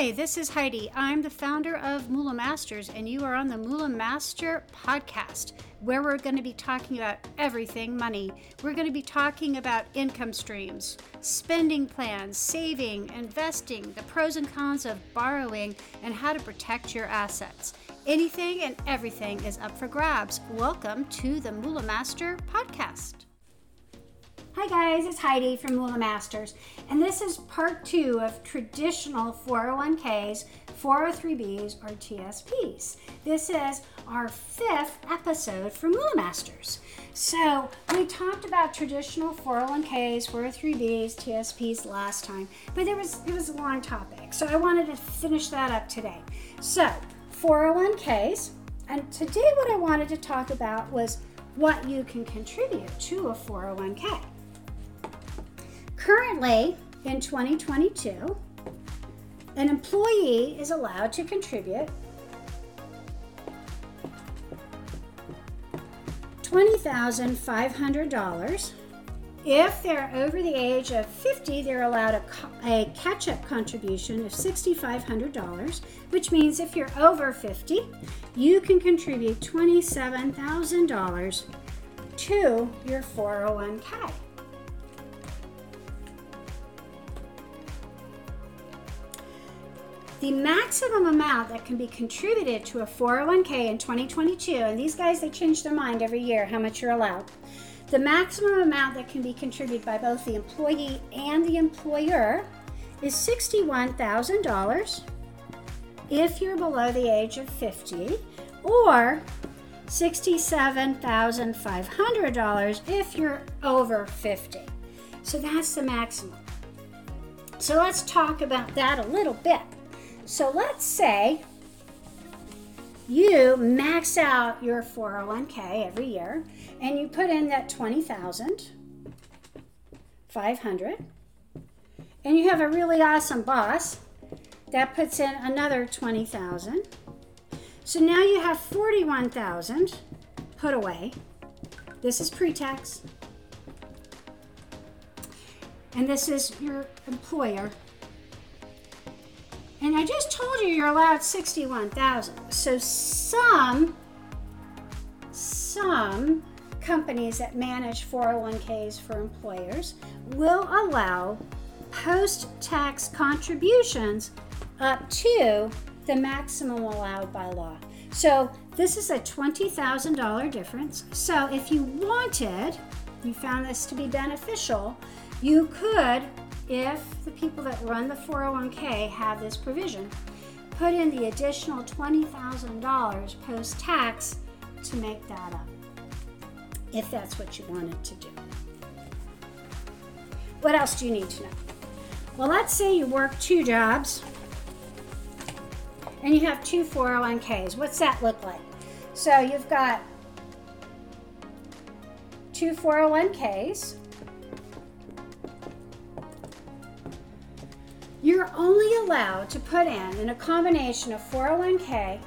Hi, this is Heidi. I'm the founder of Moolah Masters, and you are on the Moolah Master podcast, where we're going to be talking about everything money. We're going to be talking about income streams, spending plans, saving, investing, the pros and cons of borrowing, and how to protect your assets. Anything and everything is up for grabs. Welcome to the Moolah Master podcast. Hi guys, it's Heidi from Moolah Masters, and this is part two of traditional 401ks, 403bs, or TSPs. This is our fifth episode from Moolah Masters. So we talked about traditional 401ks, 403bs, TSPs last time, but there was it was a long topic, so I wanted to finish that up today. So 401ks, and today what I wanted to talk about was what you can contribute to a 401k. Currently, in 2022, an employee is allowed to contribute $20,500. If they're over the age of 50, they're allowed a, a catch up contribution of $6,500, which means if you're over 50, you can contribute $27,000 to your 401k. The maximum amount that can be contributed to a 401k in 2022, and these guys, they change their mind every year how much you're allowed. The maximum amount that can be contributed by both the employee and the employer is $61,000 if you're below the age of 50, or $67,500 if you're over 50. So that's the maximum. So let's talk about that a little bit. So let's say you max out your 401k every year and you put in that 20,500 and you have a really awesome boss that puts in another 20,000. So now you have 41,000 put away. This is pre-tax. And this is your employer and I just told you you're allowed 61,000. So some some companies that manage 401k's for employers will allow post-tax contributions up to the maximum allowed by law. So this is a $20,000 difference. So if you wanted, you found this to be beneficial, you could if the people that run the 401k have this provision, put in the additional $20,000 post tax to make that up, if that's what you wanted to do. What else do you need to know? Well, let's say you work two jobs and you have two 401ks. What's that look like? So you've got two 401ks You're only allowed to put in, in a combination of 401k,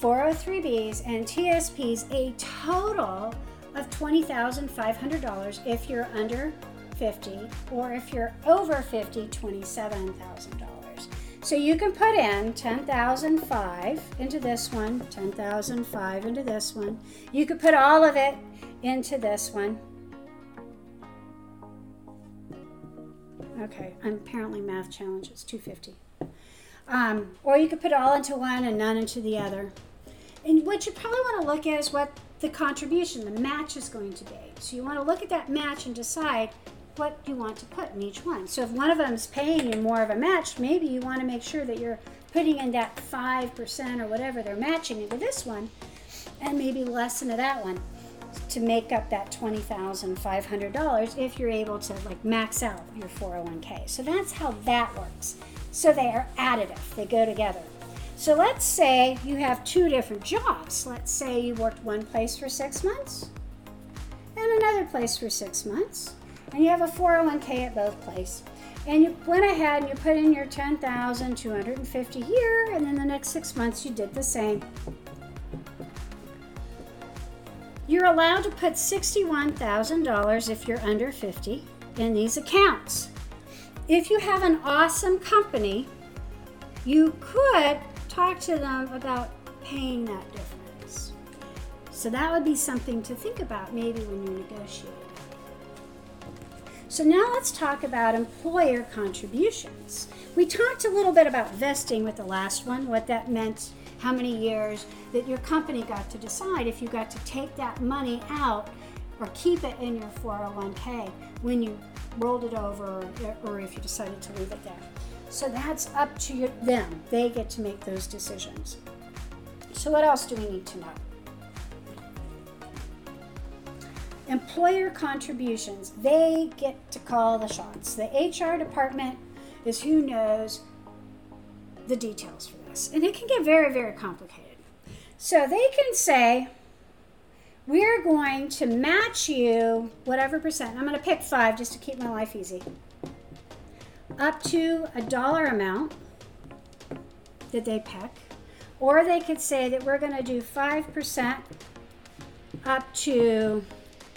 403bs, and TSPs, a total of $20,500 if you're under 50, or if you're over 50, $27,000. So you can put in 10,005 into this one, 10,005 into this one. You could put all of it into this one. Okay, I'm apparently math challenge. It's 250. Um, or you could put all into one and none into the other. And what you probably want to look at is what the contribution, the match is going to be. So you want to look at that match and decide what you want to put in each one. So if one of them is paying you more of a match, maybe you want to make sure that you're putting in that 5% or whatever they're matching into this one and maybe less into that one to make up that $20,500 if you're able to like max out your 401k. So that's how that works. So they are additive, they go together. So let's say you have two different jobs. Let's say you worked one place for six months and another place for six months, and you have a 401k at both places. And you went ahead and you put in your 10,250 here, and then the next six months you did the same. You're allowed to put $61,000 if you're under 50 in these accounts. If you have an awesome company you could talk to them about paying that difference. So that would be something to think about maybe when you negotiate. So now let's talk about employer contributions. We talked a little bit about vesting with the last one, what that meant, how many years that your company got to decide if you got to take that money out or keep it in your 401k when you rolled it over or if you decided to leave it there. So that's up to them. They get to make those decisions. So, what else do we need to know? Employer contributions, they get to call the shots. The HR department is who knows the details for this. And it can get very, very complicated. So they can say, we're going to match you whatever percent. I'm going to pick five just to keep my life easy. Up to a dollar amount that they pick. Or they could say that we're going to do 5% up to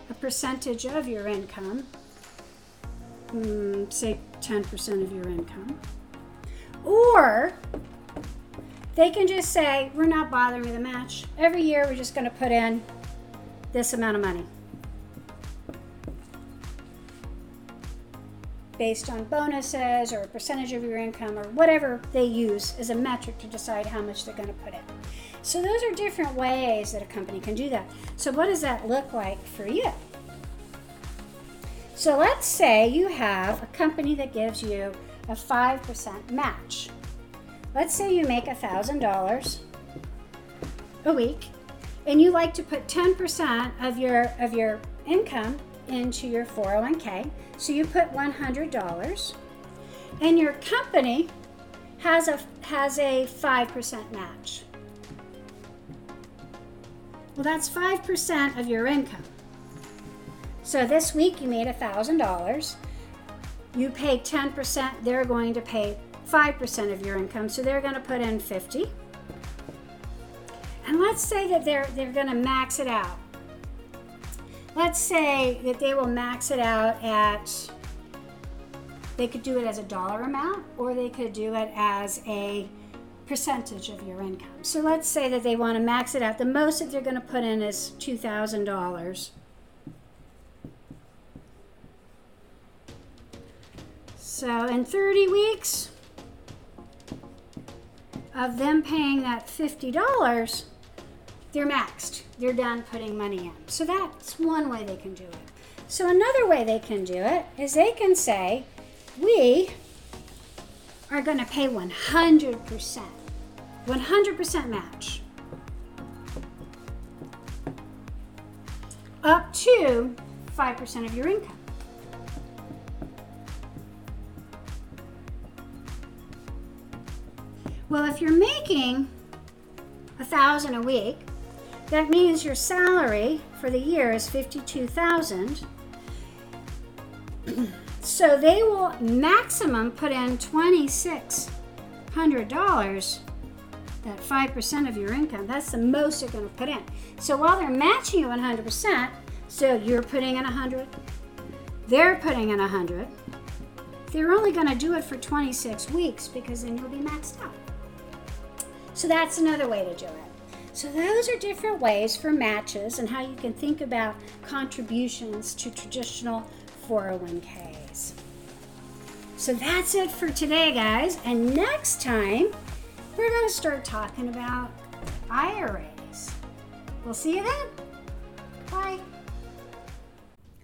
a percentage of your income, mm, say 10% of your income. Or they can just say, we're not bothering with a match. Every year we're just going to put in this amount of money. Based on bonuses or a percentage of your income or whatever they use as a metric to decide how much they're going to put in. So, those are different ways that a company can do that. So, what does that look like for you? So, let's say you have a company that gives you a 5% match. Let's say you make $1,000 a week and you like to put 10% of your of your income into your 401k. So you put $100 and your company has a has a 5% match. Well, that's 5% of your income. So this week you made $1,000. You pay 10%, they're going to pay 5% of your income. So they're going to put in 50. And let's say that they're they're going to max it out. Let's say that they will max it out at they could do it as a dollar amount or they could do it as a percentage of your income. So let's say that they want to max it out. The most that they're going to put in is $2,000. So in 30 weeks of them paying that $50, they're maxed. They're done putting money in. So that's one way they can do it. So another way they can do it is they can say, we are going to pay 100%. 100% match. Up to 5% of your income. Well, if you're making a thousand a week, that means your salary for the year is 52,000. so they will maximum put in $2,600 that 5% of your income. That's the most they're going to put in. So while they're matching you 100%, so you're putting in 100, they're putting in 100. They're only going to do it for 26 weeks because then you'll be maxed out. So that's another way to do it. So those are different ways for matches and how you can think about contributions to traditional 401ks. So that's it for today, guys. And next time, we're going to start talking about IRAs. We'll see you then. Bye.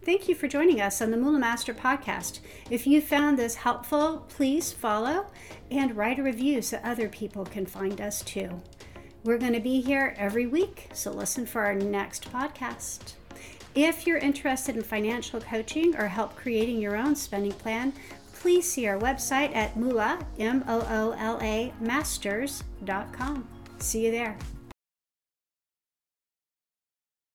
Thank you for joining us on the Moolah Master podcast. If you found this helpful, please follow and write a review so other people can find us too. We're going to be here every week, so listen for our next podcast. If you're interested in financial coaching or help creating your own spending plan, please see our website at moolah, M O O L A, masters.com. See you there.